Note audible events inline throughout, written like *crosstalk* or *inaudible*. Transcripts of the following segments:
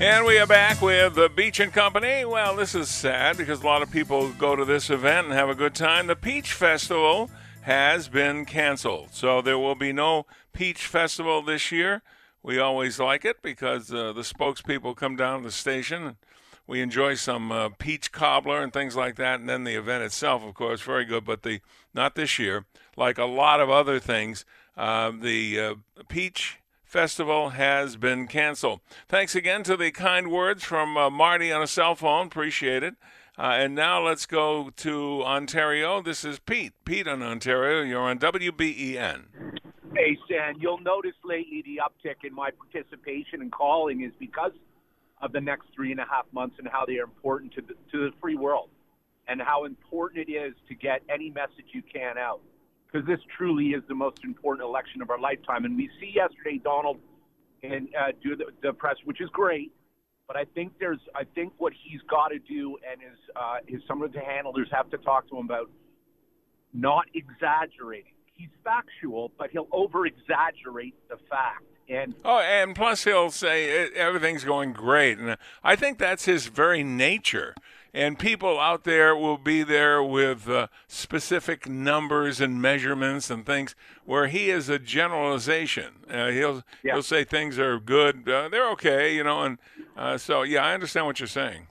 And we are back with the Beach and Company. Well, this is sad because a lot of people go to this event and have a good time. The Peach Festival has been canceled, so there will be no Peach Festival this year. We always like it because uh, the spokespeople come down to the station. We enjoy some uh, peach cobbler and things like that, and then the event itself, of course, very good. But the not this year, like a lot of other things, uh, the uh, peach festival has been canceled. Thanks again to the kind words from uh, Marty on a cell phone. Appreciate it. Uh, and now let's go to Ontario. This is Pete. Pete on Ontario. You're on WBEN. Hey, Stan, you'll notice lately the uptick in my participation and calling is because of the next three and a half months and how they are important to the, to the free world and how important it is to get any message you can out because this truly is the most important election of our lifetime. And we see yesterday Donald and uh, do the, the press, which is great. But I think there's, I think what he's got to do, and his, uh, his some of the handlers have to talk to him about, not exaggerating. He's factual, but he'll over exaggerate the fact. And oh, and plus he'll say everything's going great, and I think that's his very nature and people out there will be there with uh, specific numbers and measurements and things where he is a generalization uh, he'll yeah. he'll say things are good uh, they're okay you know and uh, so yeah i understand what you're saying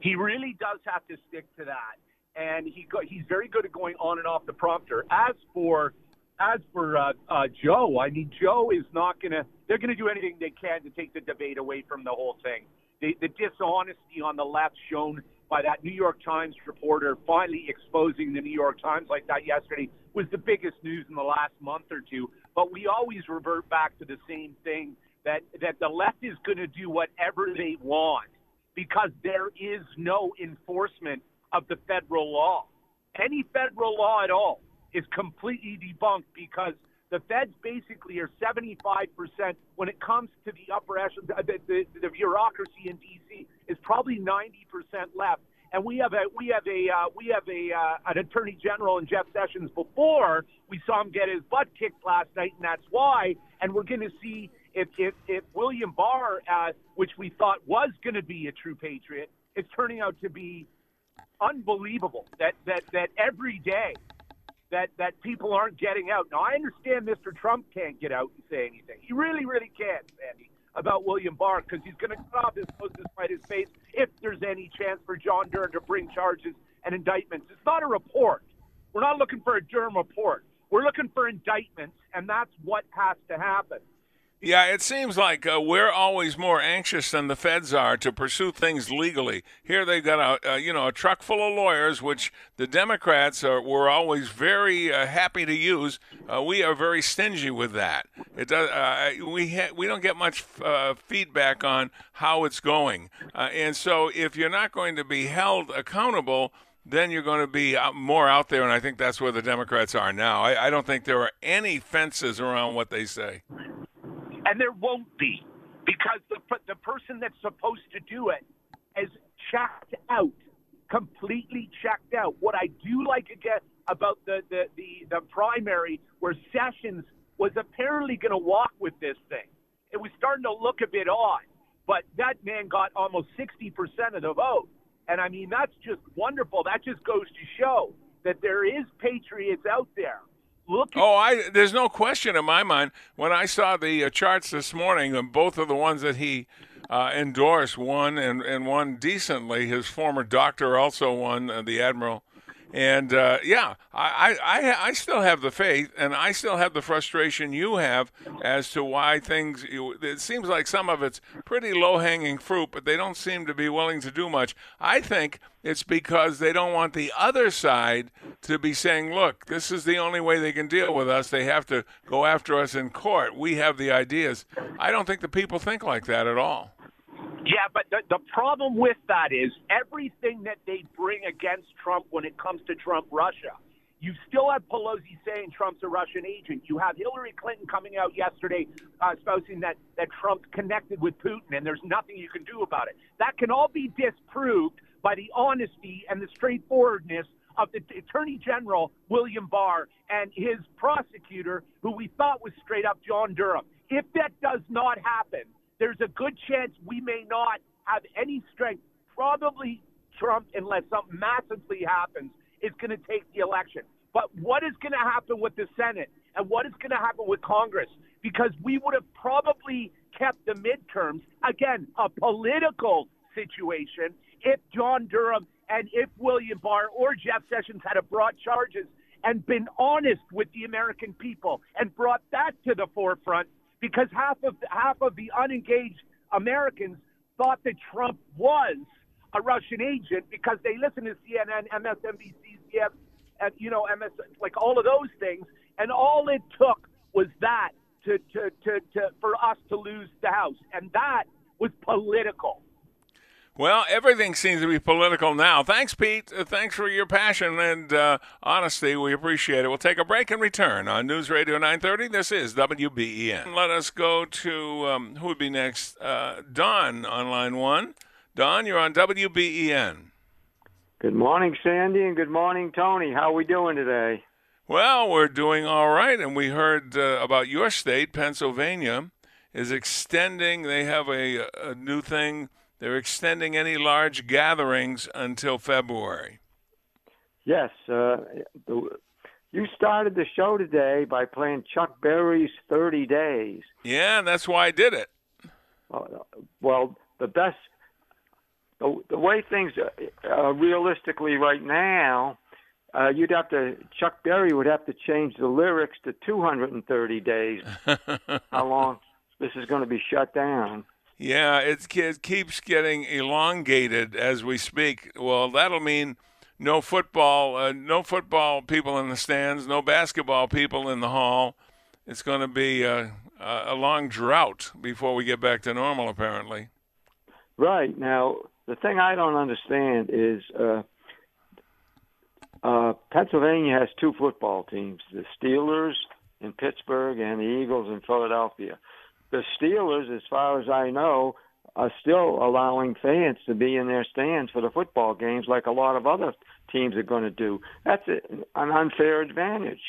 he really does have to stick to that and he go, he's very good at going on and off the prompter as for as for uh, uh, Joe, I mean, Joe is not going to, they're going to do anything they can to take the debate away from the whole thing. The, the dishonesty on the left shown by that New York Times reporter finally exposing the New York Times like that yesterday was the biggest news in the last month or two. But we always revert back to the same thing that, that the left is going to do whatever they want because there is no enforcement of the federal law. Any federal law at all is completely debunked because the feds basically are 75% when it comes to the upper echelon, the, the, the bureaucracy in D.C. is probably 90% left. And we have a we have a uh, we have a uh, an attorney general in Jeff Sessions before we saw him get his butt kicked last night, and that's why. And we're going to see if if, if William Barr, uh, which we thought was going to be a true patriot, is turning out to be unbelievable. That that that every day that that people aren't getting out. Now I understand Mr. Trump can't get out and say anything. He really, really can't, Sandy, about William Barr because he's going to cut off his nose despite his face if there's any chance for John Durham to bring charges and indictments. It's not a report. We're not looking for a Durham report. We're looking for indictments, and that's what has to happen. Yeah, it seems like uh, we're always more anxious than the feds are to pursue things legally. Here they've got a, you know a truck full of lawyers, which the Democrats are were always very uh, happy to use. Uh, we are very stingy with that. It does. Uh, we ha- we don't get much uh, feedback on how it's going, uh, and so if you're not going to be held accountable then you're going to be more out there, and I think that's where the Democrats are now. I, I, don't think there are any fences around what they say and there won't be because the the person that's supposed to do it is checked out, completely checked out. What I do like again about the the the, the primary where Sessions was apparently going to walk with this thing. It was starting to look a bit odd, but that man got almost 60% of the vote. And I mean, that's just wonderful. That just goes to show that there is patriots out there Look. oh, I there's no question in my mind when I saw the uh, charts this morning, and both of the ones that he uh, endorsed, one and and one decently. His former doctor also won uh, the admiral. And uh, yeah, I, I I still have the faith, and I still have the frustration you have as to why things. It seems like some of it's pretty low hanging fruit, but they don't seem to be willing to do much. I think it's because they don't want the other side to be saying, "Look, this is the only way they can deal with us. They have to go after us in court. We have the ideas." I don't think the people think like that at all. Yeah, but the, the problem with that is everything that they bring against Trump when it comes to Trump Russia. You still have Pelosi saying Trump's a Russian agent. You have Hillary Clinton coming out yesterday uh, espousing that, that Trump's connected with Putin and there's nothing you can do about it. That can all be disproved by the honesty and the straightforwardness of the Attorney General, William Barr, and his prosecutor, who we thought was straight up John Durham. If that does not happen, there's a good chance we may not have any strength. Probably Trump, unless something massively happens, is going to take the election. But what is going to happen with the Senate and what is going to happen with Congress? Because we would have probably kept the midterms, again, a political situation, if John Durham and if William Barr or Jeff Sessions had brought charges and been honest with the American people and brought that to the forefront because half of half of the unengaged Americans thought that Trump was a Russian agent because they listened to CNN, MSNBC, CBS, and you know MS, like all of those things, and all it took was that to, to, to, to for us to lose the House, and that was political. Well, everything seems to be political now. Thanks, Pete. Uh, thanks for your passion and uh, honesty. We appreciate it. We'll take a break and return on News Radio 930. This is WBEN. Let us go to um, who would be next? Uh, Don on line one. Don, you're on WBEN. Good morning, Sandy, and good morning, Tony. How are we doing today? Well, we're doing all right, and we heard uh, about your state, Pennsylvania, is extending. They have a, a new thing they're extending any large gatherings until February. Yes. Uh, you started the show today by playing Chuck Berry's 30 Days. Yeah, that's why I did it. Uh, well, the best, the, the way things are realistically right now, uh, you'd have to, Chuck Berry would have to change the lyrics to 230 days. *laughs* How long this is going to be shut down. Yeah, it keeps getting elongated as we speak. Well, that'll mean no football, uh, no football people in the stands, no basketball people in the hall. It's going to be a, a long drought before we get back to normal, apparently. Right now, the thing I don't understand is uh, uh, Pennsylvania has two football teams: the Steelers in Pittsburgh and the Eagles in Philadelphia the Steelers, as far as I know, are still allowing fans to be in their stands for the football games, like a lot of other teams are going to do. That's an unfair advantage.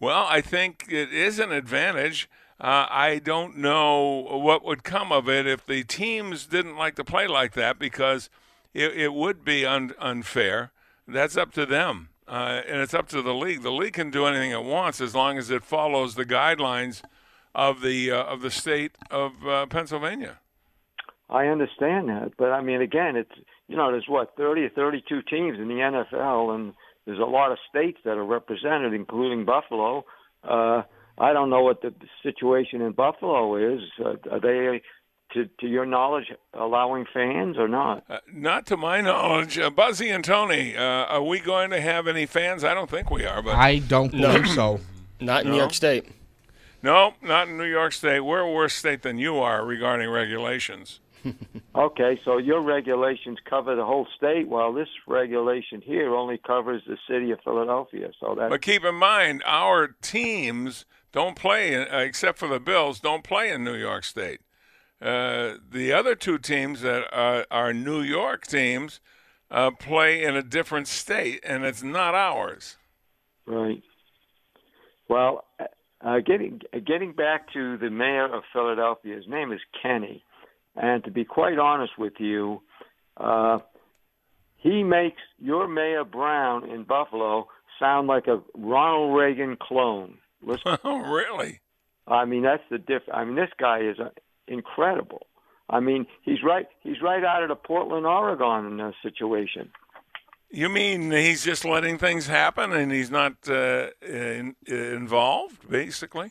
Well, I think it is an advantage. Uh, I don't know what would come of it if the teams didn't like to play like that because it, it would be un- unfair. That's up to them. Uh, and it's up to the league. The league can do anything it wants as long as it follows the guidelines of the uh, of the state of uh, Pennsylvania. I understand that, but I mean, again, it's you know, there's what 30 or 32 teams in the NFL, and there's a lot of states that are represented, including Buffalo. Uh, I don't know what the situation in Buffalo is. Uh, are they, to, to your knowledge, allowing fans or not? Uh, not to my knowledge. Uh, Buzzy and Tony, uh, are we going to have any fans? I don't think we are. But I don't believe so. Not in No? New York State. No, not in New York State. We're a worse state than you are regarding regulations. *laughs* Okay, so your regulations cover the whole state, while this regulation here only covers the city of Philadelphia. So that But keep in mind, our teams don't play, uh, except for the Bills, don't play in New York State. Uh, the other two teams that are, are New York teams uh, play in a different state, and it's not ours. Right. Well, uh, getting getting back to the mayor of Philadelphia, his name is Kenney, and to be quite honest with you, uh, he makes your Mayor Brown in Buffalo sound like a Ronald Reagan clone. Listen, *laughs* Oh, really? I mean, that's the diff. I mean, this guy is uh, incredible. I mean, he's right. He's right out of the Portland, Oregon uh, situation. You mean he's just letting things happen and he's not uh, in, involved, basically?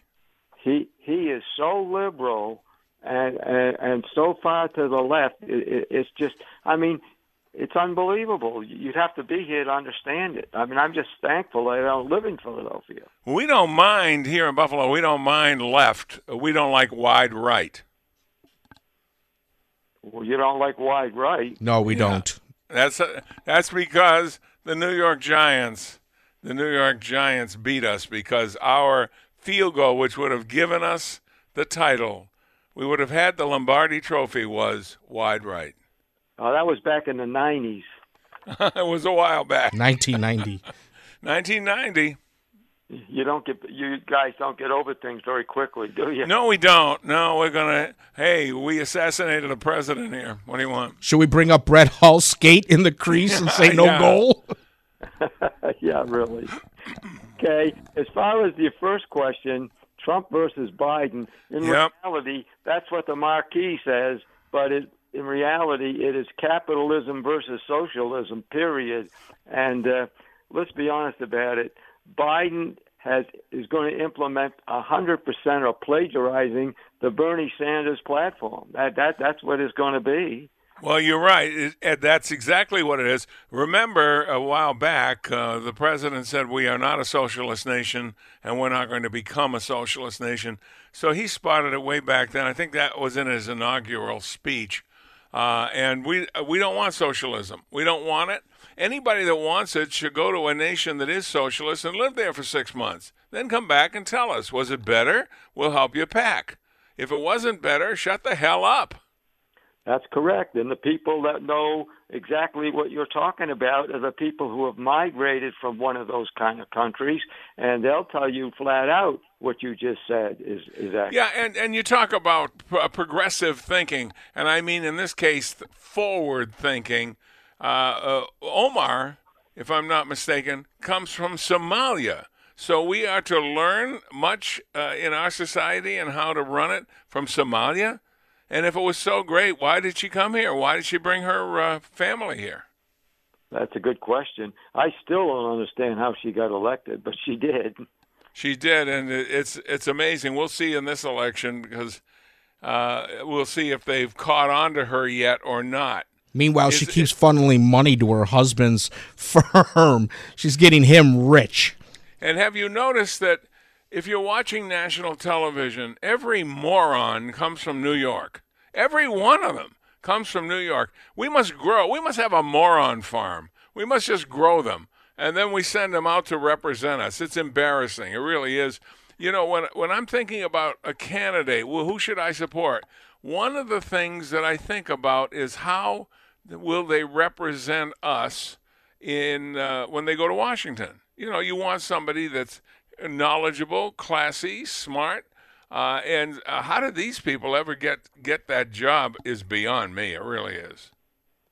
He he is so liberal and and, and so far to the left. It, it, it's just. I mean, it's unbelievable. You'd have to be here to understand it. I mean, I'm just thankful that I don't live in Philadelphia. We don't mind here in Buffalo. We don't mind left. We don't like wide right. Well, you don't like wide right. No, we Yeah. don't. That's uh, that's because the New York Giants, the New York Giants beat us because our field goal, which would have given us the title, we would have had the Lombardi Trophy, was wide right. Oh, that was back in the '90s. *laughs* it was a while back, 1990. 1990. *laughs* You don't get you guys don't get over things very quickly, do you? No, we don't. No, we're gonna. Hey, we assassinated a president here. What do you want? Should we bring up Brett Hull skate in the crease and say no *laughs* Yeah. goal? *laughs* yeah, really. Okay. As far as your first question, Trump versus Biden, in Yep. reality, that's what the marquee says, but it, in reality, it is capitalism versus socialism, period. And uh, let's be honest about it. Biden has is going to implement a hundred percent or plagiarizing the Bernie Sanders platform. That that that's what it's going to be. Well, you're right. It- that's exactly what it is. Remember, a while back, uh, the president said we are not a socialist nation and we're not going to become a socialist nation. So he spotted it way back then. I think that was in his inaugural speech. Uh, and we we don't want socialism. We don't want it. Anybody that wants it should go to a nation that is socialist and live there for six months. Then come back and tell us, was it better? We'll help you pack. If it wasn't better, shut the hell up. That's correct. And the people that know exactly what you're talking about are the people who have migrated from one of those kind of countries, and they'll tell you flat out what you just said is is accurate. Yeah, and, and you talk about p- progressive thinking, and I mean in this case, forward thinking. Uh, uh, Omar, if I'm not mistaken, comes from Somalia. So we are to learn much uh, in our society and how to run it from Somalia. And if it was so great, why did she come here? Why did she bring her uh, family here? That's a good question. I still don't understand how she got elected, but she did. *laughs* She did, and it's it's amazing. We'll see in this election because uh, we'll see if they've caught on to her yet or not. Meanwhile, Is- she keeps funneling money to her husband's *laughs* firm. She's getting him rich. And have you noticed that if you're watching national television, every moron comes from New York? Every one of them comes from New York. We must grow. We must have a moron farm. We must just grow them. And then we send them out to represent us. It's embarrassing. It really is. You know, when, when I'm thinking about a candidate, well, who should I support? One of the things that I think about is how will they represent us in uh, when they go to Washington. You know, you want somebody that's knowledgeable, classy, smart. Uh, and uh, how did these people ever get get that job? Is beyond me. It really is.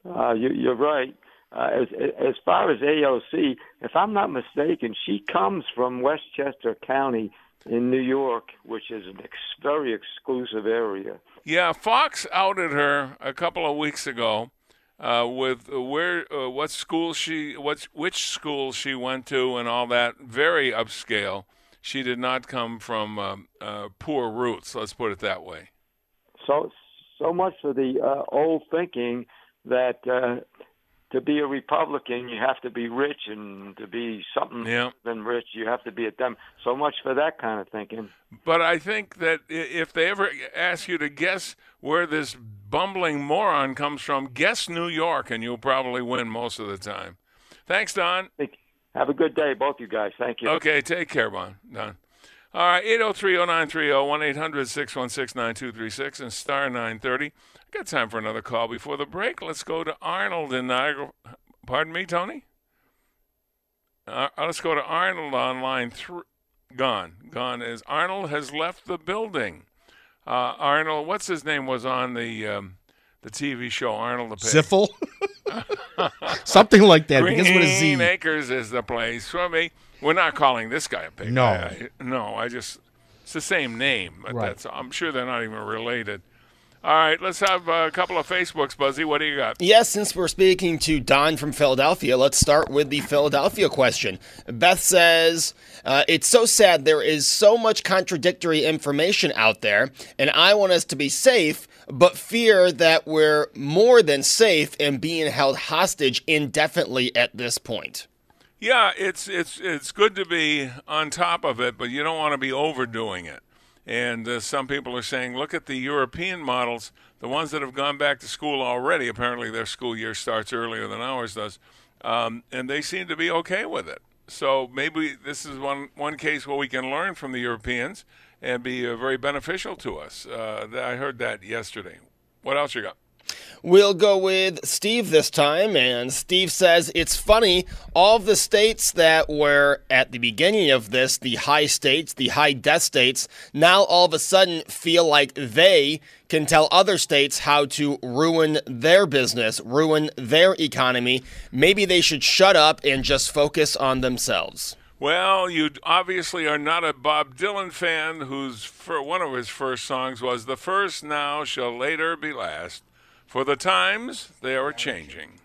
Uh, you, you're right. Uh, as as far as AOC, if I'm not mistaken, she comes from Westchester County in New York, which is a ex- very exclusive area. Yeah, Fox outed her a couple of weeks ago uh, with where uh, what school she what which school she went to and all that. Very upscale. She did not come from um, uh, poor roots. Let's put it that way. So so much for the uh, old thinking that uh, to be a Republican you have to be rich, and to be something Yeah. than rich you have to be a dem. So much for that kind of thinking. But I think that if they ever ask you to guess where this bumbling moron comes from, guess New York, and you'll probably win most of the time. Thanks, Don. Have a good day, both you guys. Thank you. Okay, take care, Bon. Don. All right, 803 0930 1 800 616 9236 and star 930. Got time for another call before the break. Let's go to Arnold in Niagara. Pardon me, Tony? Uh, let's go to Arnold on line three. Gone. Gone is Arnold has left the building. Uh, Arnold, what's his name was on the um, the TV show Arnold the Pig? Ziffel? *laughs* *laughs* Something like that. Green Begins with a Z. Acres is the place for me. We're not calling this guy a pig. No. I, I- no. I just it's the same name. But Right. that's I'm sure they're not even related. All right, let's have a couple of Facebooks, Buzzy. What do you got? Yes, since we're speaking to Don from Philadelphia, let's start with the Philadelphia question. Beth says, uh, It's so sad there is so much contradictory information out there, and I want us to be safe, but fear that we're more than safe and being held hostage indefinitely at this point. Yeah, it's it's it's good to be on top of it, but you don't want to be overdoing it. And uh, some people are saying, look at the European models, the ones that have gone back to school already. Apparently, their school year starts earlier than ours does, um, and they seem to be okay with it. So maybe this is one one case where we can learn from the Europeans and be uh, very beneficial to us. Uh, I heard that yesterday. What else you got? We'll go with Steve this time, and Steve says it's funny. All the states that were at the beginning of this, the high states, the high death states, now all of a sudden feel like they can tell other states how to ruin their business, ruin their economy. Maybe they should shut up and just focus on themselves. Well, you obviously are not a Bob Dylan fan, whose one of his first songs was "The first now shall later be last." For the times they are changing.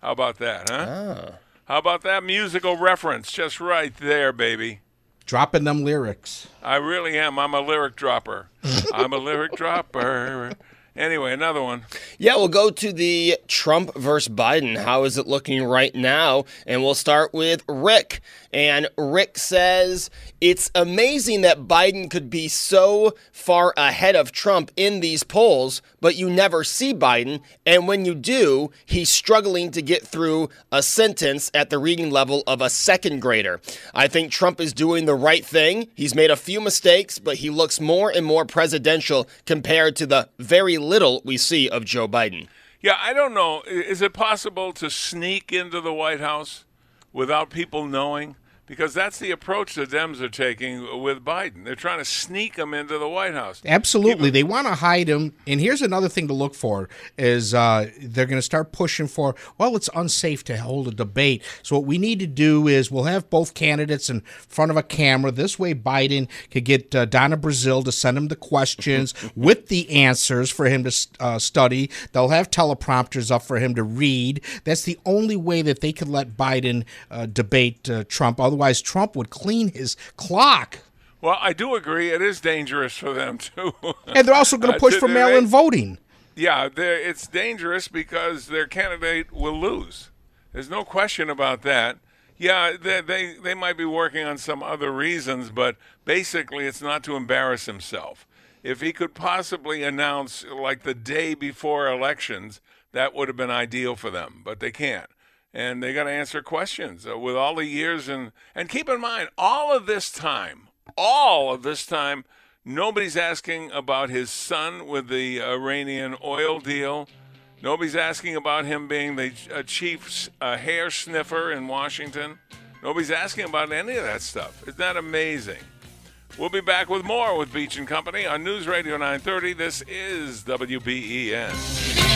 How about that, huh? Ah. How about that musical reference? Just right there, baby. Dropping them lyrics. I really am. I'm a lyric dropper. *laughs* I'm a lyric dropper. Anyway, another one. Yeah, we'll go to the Trump versus Biden. How is it looking right now? And we'll start with Rick. And Rick says it's amazing that Biden could be so far ahead of Trump in these polls, but you never see Biden. And when you do, he's struggling to get through a sentence at the reading level of a second grader. I think Trump is doing the right thing. He's made a few mistakes, but he looks more and more presidential compared to the very little we see of Joe Biden. Yeah, I don't know. Is it possible to sneak into the White House without people knowing? Because that's the approach the Dems are taking with Biden. They're trying to sneak him into the White House. Absolutely, they want to hide him. And here's another thing to look for: is uh, they're going to start pushing for. Well, it's unsafe to hold a debate, so what we need to do is we'll have both candidates in front of a camera. This way, Biden could get uh, Donna Brazile to send him the questions *laughs* with the answers for him to uh, study. They'll have teleprompters up for him to read. That's the only way that they could let Biden uh, debate uh, Trump. Otherwise, Trump would clean his clock. Well, I do agree it is dangerous for them too. And they're also going to Uh, push they- for mail-in voting. Yeah, it's dangerous because their candidate will lose. There's no question about that. Yeah, they, they they might be working on some other reasons, but basically, it's not to embarrass himself. If he could possibly announce like the day before elections, that would have been ideal for them, but they can't. And they got to answer questions uh, with all the years and and keep in mind all of this time, all of this time Nobody's asking about his son with the Iranian oil deal. Nobody's asking about him being the uh, chief uh, hair sniffer in Washington. Nobody's asking about any of that stuff. Isn't that amazing? We'll be back with more with Beach and Company on News Radio 930. This is WBEN.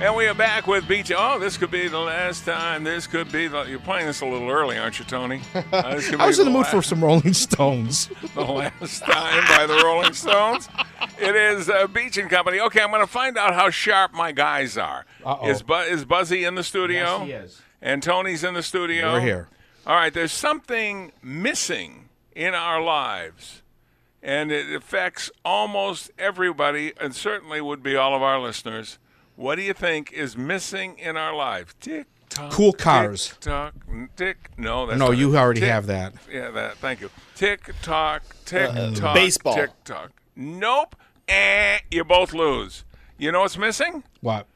And we are back with Beach. Oh, this could be the last time. This could be the. You're playing this a little early, aren't you, Tony? *laughs* Uh, I be was in the mood last, for some Rolling Stones. *laughs* the last time by the Rolling Stones. It is uh, Beach and Company. Okay, I'm going to find out how sharp my guys are. Uh-oh. Is, Bu- is Buzzy in the studio? Yes, he is. And Tony's in the studio. We're here. All right, there's something missing in our lives, and it affects almost everybody, and certainly would be all of our listeners. What do you think is missing in our life? Tick tock. Cool cars. Tick tock. Tick. No, that's No, not you it. already Tick- have that. Yeah, that. Thank you. Tick tock. Tick Uh, tock. baseball. Tick tock. Nope. Eh, you both lose. You know what's missing? What?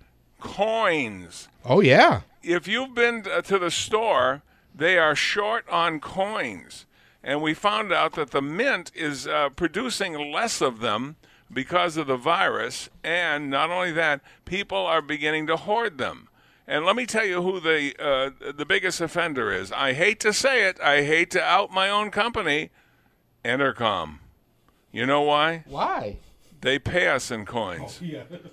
Coins Oh yeah. if you've been uh, to the store, they are short on coins. And we found out that the mint is uh, producing less of them because of the virus. And not only that, people are beginning to hoard them. And let me tell you who the uh, the biggest offender is. I hate to say it. I hate to out my own company. Entercom. You know why? Why? They pay us in coins.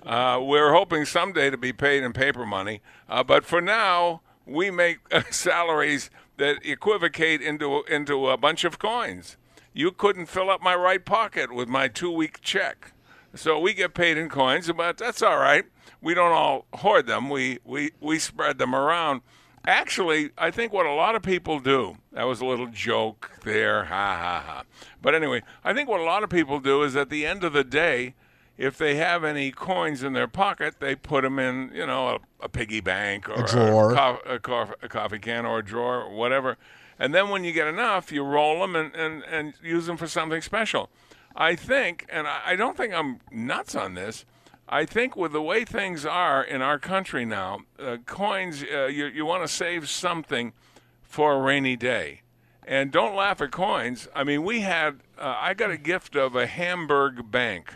Oh *laughs* uh, we're hoping someday to be paid in paper money, uh, but for now, we make uh, *laughs* salaries that equivocate into into a bunch of coins. You couldn't fill up my right pocket with my two-week check, so we get paid in coins, but that's all right. We don't all hoard them. We we we spread them around. Actually, I think what a lot of people do, that was a little joke there, ha ha ha. But anyway, I think what a lot of people do is at the end of the day, if they have any coins in their pocket, they put them in, you know, a, a piggy bank or drawer. A, co- a, co- a coffee can or a drawer or whatever. And then when you get enough, you roll them and, and, and use them for something special. I think, and I, don't think I'm nuts on this, I think with the way things are in our country now, uh, coins, uh, you, you want to save something for a rainy day. And don't laugh at coins. I mean, we had, uh, I got a gift of a Hamburg bank.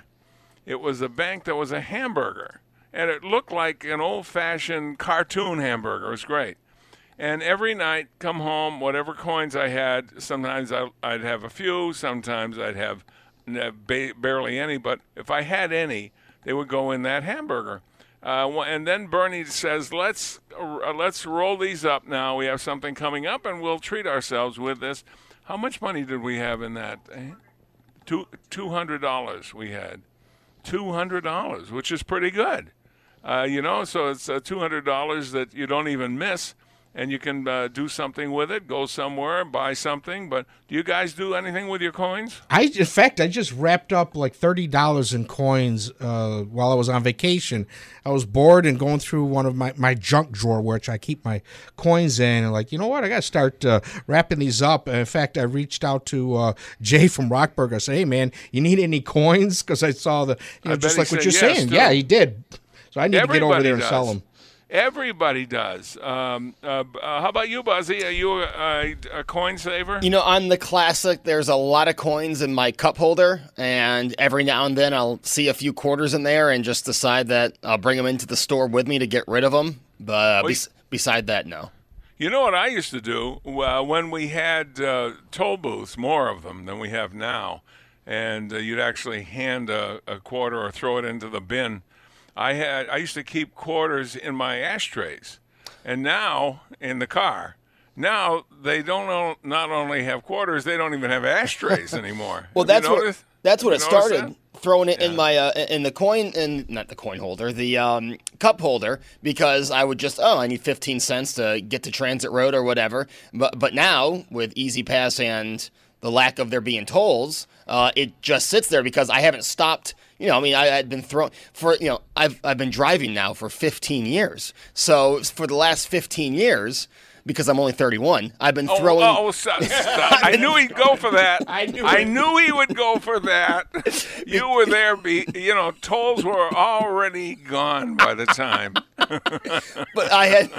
It was a bank that was a hamburger. And it looked like an old fashioned cartoon hamburger. It was great. And every night, come home, whatever coins I had, sometimes I, I'd have a few, sometimes I'd have barely any, but if I had any, they would go in that hamburger. Uh, and then Bernie says, "Let's uh, let's roll these up now. We have something coming up, and we'll treat ourselves with this." How much money did we have in that? Eh? Two two hundred dollars we had. Two hundred dollars, which is pretty good. Uh, you know, so it's uh, two hundred dollars that you don't even miss, and you can uh, do something with it. Go somewhere, buy something. But do you guys do anything with your coins? I, in fact, I just wrapped up like thirty dollars in coins uh, while I was on vacation. I was bored and going through one of my, my junk drawer, which I keep my coins in, and like, you know what? I got to start uh, wrapping these up. And in fact, I reached out to uh, Jay from Rockburg. I said, "Hey, man, you need any coins?" Because I saw the, you know, I just like what you're yes, saying. too. Yeah, he did. So I need to get over there and sell does. them. Everybody does. Um, uh, uh, how about you, Buzzy? Are you a, a, a coin saver? You know, on the classic, there's a lot of coins in my cup holder, and every now and then I'll see a few quarters in there and just decide that I'll bring them into the store with me to get rid of them. But uh, bes- beside that, no. You know what I used to do uh, when we had uh, toll booths, more of them than we have now, and uh, you'd actually hand a, a quarter or throw it into the bin. I had I used to keep quarters in my ashtrays, and now in the car. Now they don't not only have quarters, they don't even have ashtrays *laughs* anymore. Well, Have that's what that's what it started. Throwing it in my uh, in the coin in not the coin holder, the um, cup holder, because I would just oh I need fifteen cents to get to Transit Road or whatever. But but now with E-ZPass and the lack of there being tolls, uh, it just sits there because I haven't stopped. You know, I mean, I had been thrown for you know I've I've been driving now for 15 years. So for the last 15 years, because I'm only 31, I've been Oh, throwing. oh, stop, *laughs* stop. I knew he'd go for that. I knew I knew he would go for that. *laughs* You were there. Be you know, tolls were already gone by the time. *laughs* but I had,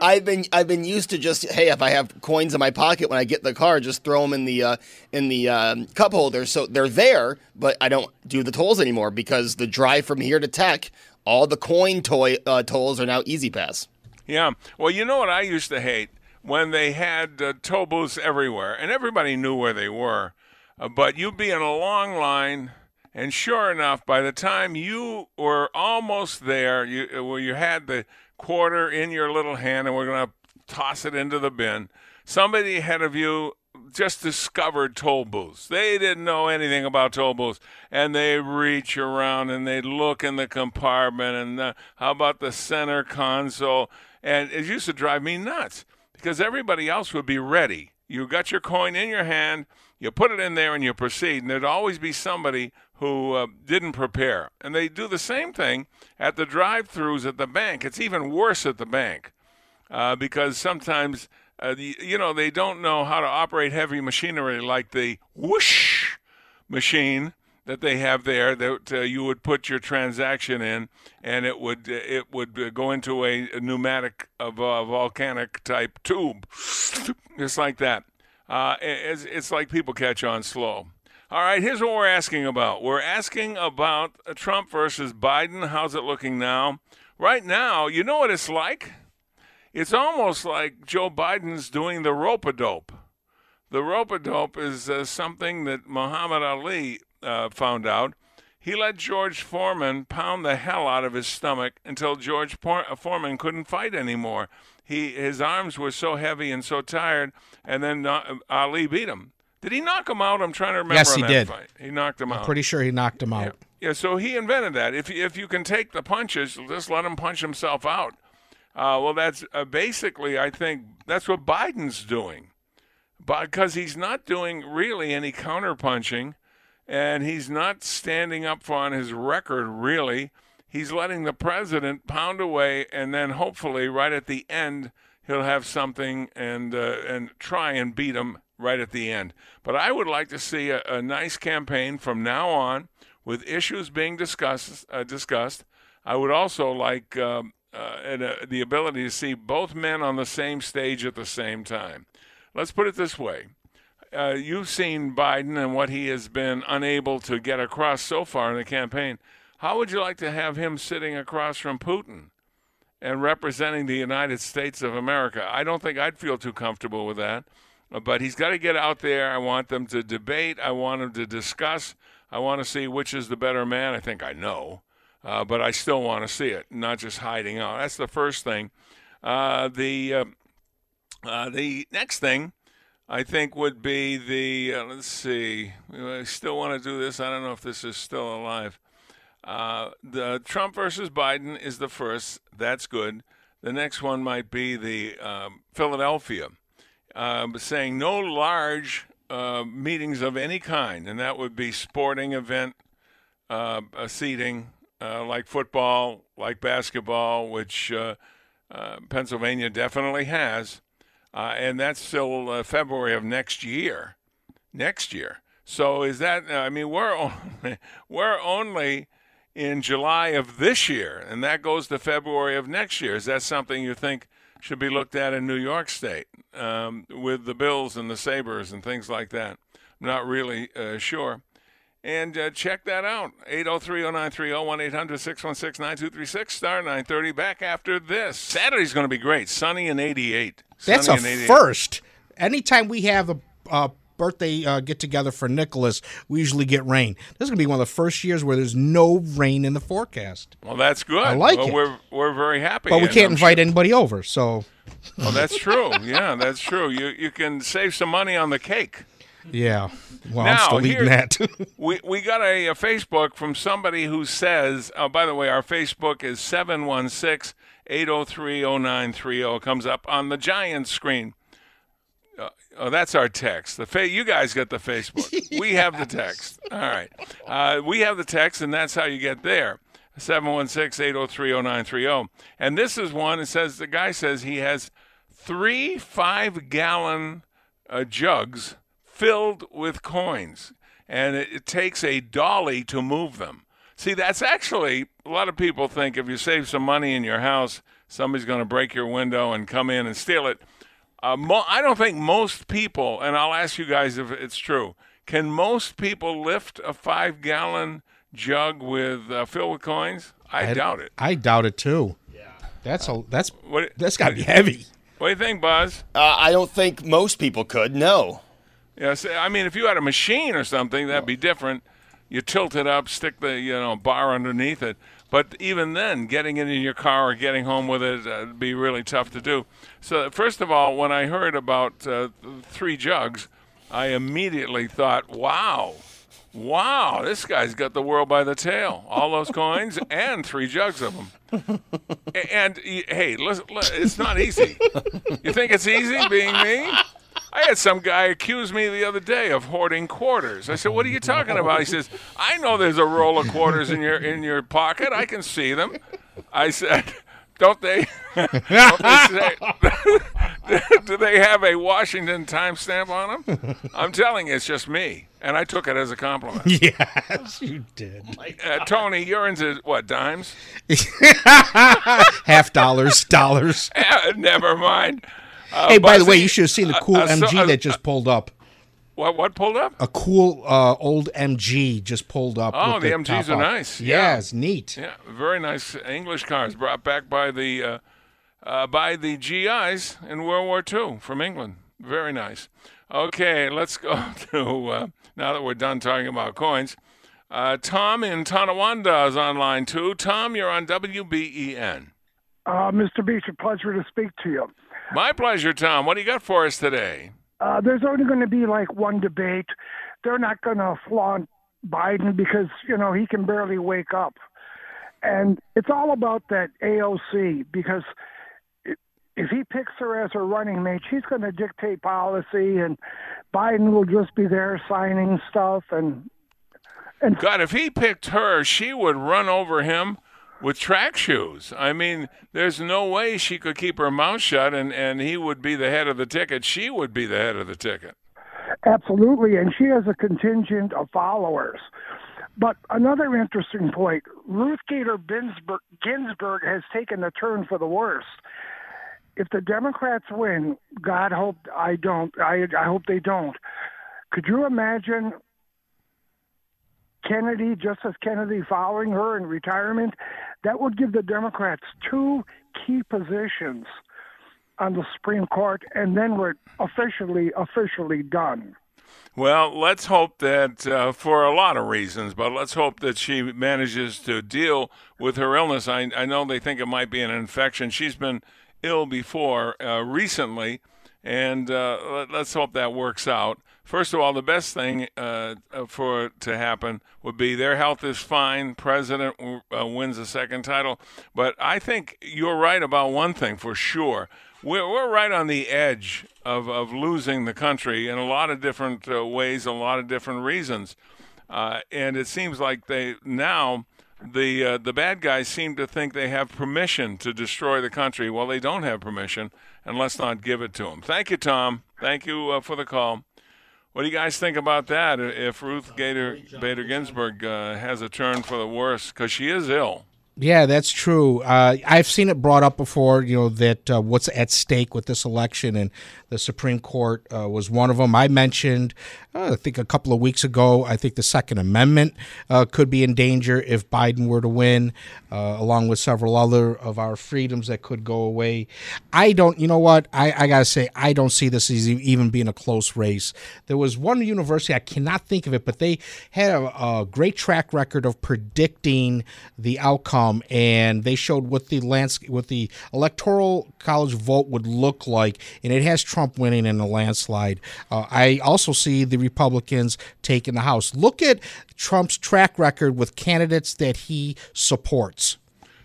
I've been, I've been used to just, hey, if I have coins in my pocket when I get in the car, just throw them in the, uh, in the um, cup holder, so they're there. But I don't do the tolls anymore because the drive from here to Tech, all the coin toy uh, tolls are now Easy Pass. Yeah. Well, you know what I used to hate when they had uh, toll booths everywhere, and everybody knew where they were. Uh, but you'd be in a long line, And sure enough, by the time you were almost there, you well, you had the quarter in your little hand, and we're going to toss it into the bin. Somebody ahead of you just discovered toll booths. They didn't know anything about toll booths, and they reach around and they look in the compartment and uh, how about the center console? And it used to drive me nuts because everybody else would be ready. You got your coin in your hand, you put it in there, and you proceed. And there'd always be somebody who uh, didn't prepare. And they do the same thing at the drive-throughs at the bank. It's even worse at the bank uh, because sometimes uh, the, you know they don't know how to operate heavy machinery like the whoosh machine that they have there that uh, you would put your transaction in and it would it would uh, go into a, a pneumatic of a volcanic type tube. Just like that. Uh, it's, it's like people catch on slow. All right here's what we're asking about. We're asking about trump versus biden. How's it looking now? Right now you know what it's like it's almost like Joe Biden's doing the rope a dope. The rope a dope is uh, something that Muhammad Ali uh, found out. He let George Foreman pound the hell out of his stomach until George uh, Foreman couldn't fight anymore. He his arms were so heavy and so tired, and then uh, Ali beat him. Did he knock him out? I'm trying to remember. Yes, he did. Fight. He knocked him I'm out. pretty sure he knocked him out. Yeah. yeah, so he invented that. If if you can take the punches, just let him punch himself out. Uh, well, that's uh, basically, I think, that's what Biden's doing, because he's not doing really any counterpunching, and he's not standing up for on his record really. He's letting the president pound away, and then hopefully, right at the end, he'll have something and uh, and try and beat him right at the end. But I would like to see a, a nice campaign from now on with issues being discussed. Uh, discussed. I would also like um, uh, and uh, the ability to see both men on the same stage at the same time. Let's put it this way. Uh, you've seen Biden and what he has been unable to get across so far in the campaign. How would you like to have him sitting across from Putin and representing the United States of America? I don't think I'd feel too comfortable with that. Uh, but he's got to get out there. I want them to debate. I want them to discuss. I want to see which is the better man. I think I know uh, but I still want to see it, not just hiding out. That's the first thing. Uh, the uh, uh the next thing I think would be the uh, let's see. I still want to do this. I don't know if this is still alive. Uh, the Trump versus Biden is the first. That's good. The next one might be the um, Philadelphia, saying no large meetings of any kind, and that would be sporting event seating uh, like football, like basketball, which uh, uh, Pennsylvania definitely has, uh, and that's still February of next year. Next year. So is that? I mean, we're only, *laughs* we're only in July of this year, and that goes to February of next year. Is that something you think should be looked at in New York State um, with the Bills and the Sabres and things like that? I'm not really uh, sure. And uh, check that out. 803-0930, 1-800-616-9236, star 930. Back after this. Saturday's going to be great. Sunny and 88. That's a and 88. first. Anytime we have a, birthday uh, get together for Nicholas, we usually get rain. This is going to be one of the first years where there's no rain in the forecast. Well, that's good. I like well, it. We're, we're very happy. But we can't I'm invite sure- anybody over, so Oh, that's true. *laughs* Yeah, that's true. You you can save some money on the cake. Yeah. Well, now, I'm still eating here- that. *laughs* we we got a, a Facebook from somebody who says, oh, by the way, our Facebook is 716 803 0930. Comes up on the giant screen. Uh, oh, that's our text. The fa- you guys get the Facebook. *laughs* We have the text. All right. Uh, we have the text, and that's how you get there. 716-803-0930. And this is one, it says, the guy says he has three five-gallon uh, jugs filled with coins, and it, it takes a dolly to move them. See, that's actually a lot of people think if you save some money in your house, somebody's going to break your window and come in and steal it. Uh, mo- I don't think most people, and I'll ask you guys if it's true. Can most people lift a five-gallon jug with uh, filled with coins? I, doubt it. I doubt it too. Yeah. That's a that's What, that's got to be *laughs* heavy. what do you think, Buzz? Uh, I don't think most people could. No. Yeah, I mean, if you had a machine or something, that'd be different. you tilt it up, stick the you know bar underneath it. But even then, getting it in your car or getting home with it uh, would be really tough to do. So first of all, when I heard about uh, three jugs, I immediately thought, "Wow, wow, this guy's got the world by the tail. All those *laughs* coins and three jugs of them." and hey, listen, it's not easy. You think it's easy being me? I had some guy accuse me the other day of hoarding quarters. I said, "What are you talking about?" He says, "I know there's a roll of quarters in your in your pocket. I can see them." I said, "Don't they? *laughs* don't they say, *laughs* do they have a Washington timestamp on them?" I'm telling you, it's just me, and I took it as a compliment. *laughs* Yes, you did. Uh, Tony, you're into what dimes? Half dollars, dollars. Uh, never mind. Uh, hey, by the way, you should have seen the cool uh, uh, so- MG uh, that just pulled up. What what pulled up? A cool uh, old MG just pulled up. Oh, with the the MGs top are up. nice. Yeah, it's neat. Yeah, very nice English cars brought back by the uh, uh, by the GIs in World War II from England. Very nice. Okay, let's go *laughs* to uh, now that we're done talking about coins. Uh, Tom in Tonawanda is online too. Tom, you're on WBEN. Uh, Mr. Beach, a pleasure to speak to you. My pleasure, Tom. What do you got for us today? Uh, there's only going to be like one debate. They're not going to flaunt Biden because, you know, he can barely wake up. And it's all about that AOC because if he picks her as her running mate, she's going to dictate policy and Biden will just be there signing stuff And, and God, if he picked her, she would run over him with track shoes. I mean, there's no way she could keep her mouth shut and, and he would be the head of the ticket. She would be the head of the ticket. Absolutely, and she has a contingent of followers. But another interesting point Ruth Gator Ginsburg, Ginsburg has taken a turn for the worse. If the Democrats win, God hope I don't, I, I hope they don't. Could you imagine Kennedy, Justice Kennedy, following her in retirement? That would give the Democrats two key positions on the Supreme Court, and then we're officially, officially done. Well, let's hope that uh, for a lot of reasons, but let's hope that she manages to deal with her illness. I, I know they think it might be an infection. She's been ill before uh, recently, and uh, let, let's hope that works out. First of all, the best thing uh, for it to happen would be their health is fine. President uh, wins the second title, but I think you're right about one thing for sure. We're, we're right on the edge of, of losing the country in a lot of different uh, ways, a lot of different reasons. Uh, and it seems like they now the uh, the bad guys seem to think they have permission to destroy the country. Well, they don't have permission, and let's not give it to them. Thank you, Tom. Thank you uh, for the call. What do you guys think about that? If Ruth Gator Bader Ginsburg uh, has a turn for the worse because she is ill. Yeah, that's true. Uh, I've seen it brought up before, you know, that uh, what's at stake with this election, and the Supreme Court uh, was one of them. I mentioned, uh, I think a couple of weeks ago, I think the Second Amendment uh, could be in danger if Biden were to win, uh, along with several other of our freedoms that could go away. I don't, you know what? I, I got to say, I don't see this as even being a close race. There was one university, I cannot think of it, but they had a, a great track record of predicting the outcome, and they showed what the landscape, what the electoral college vote would look like, and it has Trump winning in a landslide. Uh, I also see the Republicans taking the House. Look at Trump's track record with candidates that he supports.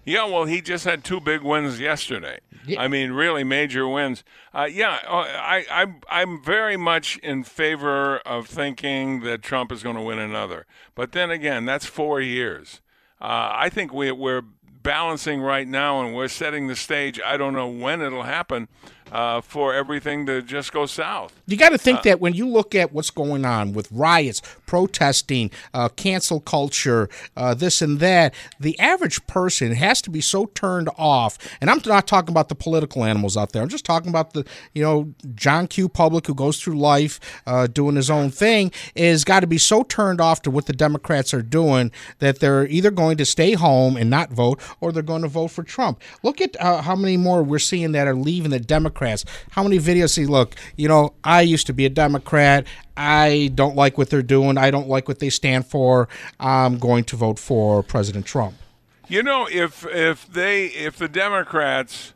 Yeah, well, he just had two big wins yesterday. I mean, really major wins. Uh, yeah, uh, I, I, I'm very much in favor of thinking that Trump is going to win another. But then again, that's four years. Uh, I think we, we're balancing right now and we're setting the stage. I don't know when it'll happen uh, for everything to just go south. You got to think that when you look at what's going on with riots, protesting, uh, cancel culture, uh, this and that, the average person has to be so turned off. And I'm not talking about the political animals out there. I'm just talking about the, you know, John Q. Public who goes through life uh, doing his own thing is got to be so turned off to what the Democrats are doing that they're either going to stay home and not vote or they're going to vote for Trump. Look at uh, how many more we're seeing that are leaving the Democrats Democrats. How many videos see? Look, you know, I used to be a Democrat. I don't like what they're doing. I don't like what they stand for. I'm going to vote for President Trump. You know, if if they if the Democrats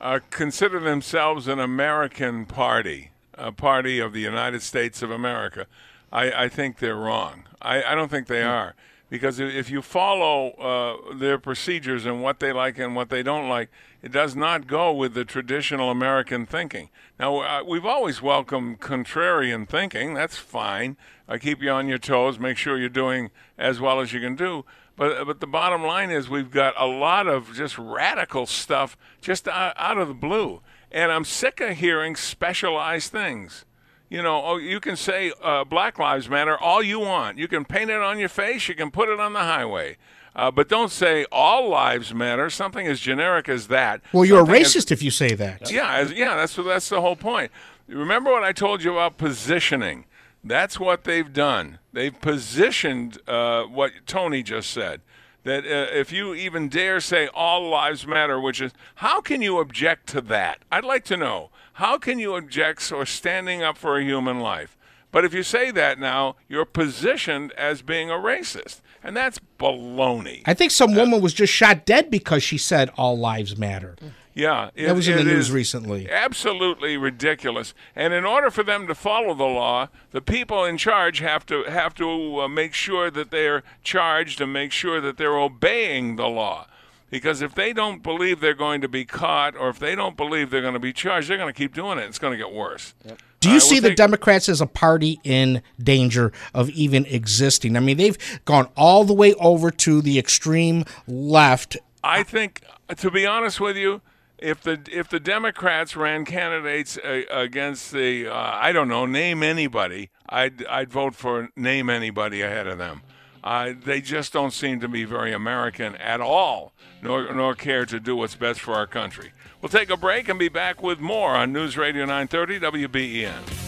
uh, consider themselves an American party, a party of the United States of America, I, I think they're wrong. I, I don't think they are because if you follow uh, their procedures and what they like and what they don't like, it does not go with the traditional American thinking. Now, uh, we've always welcomed contrarian thinking. That's fine. I keep you on your toes, make sure you're doing as well as you can do. But, but the bottom line is we've got a lot of just radical stuff just out, out of the blue. And I'm sick of hearing specialized things. You know, oh, you can say uh, Black Lives Matter all you want. You can paint it on your face. You can put it on the highway. Uh, but don't say all lives matter. Something as generic as that. Well, you're Something a as- racist if you say that. yeah, as- yeah, that's that's the whole point. Remember what I told you about positioning? That's what they've done. They've positioned uh, what Tony just said. That uh, if you even dare say all lives matter, which is how can you object to that? I'd like to know how can you object or standing up for a human life? But if you say that now, you're positioned as being a racist, and that's baloney. I think some woman was just shot dead because she said all lives matter. Yeah, That was in the news recently. Absolutely ridiculous. And in order for them to follow the law, the people in charge have to have to uh, make sure that they're charged and make sure that they're obeying the law. Because if they don't believe they're going to be caught, or if they don't believe they're going to be charged, they're going to keep doing it. It's going to get worse. Do you see the Democrats as a party in danger of even existing? I mean, they've gone all the way over to the extreme left. I think, to be honest with you, if the if the Democrats ran candidates uh, against the uh, I don't know name anybody, I'd I'd vote for name anybody ahead of them. Uh, they just don't seem to be very American at all, nor nor care to do what's best for our country. We'll take a break and be back with more on News Radio 930 WBEN.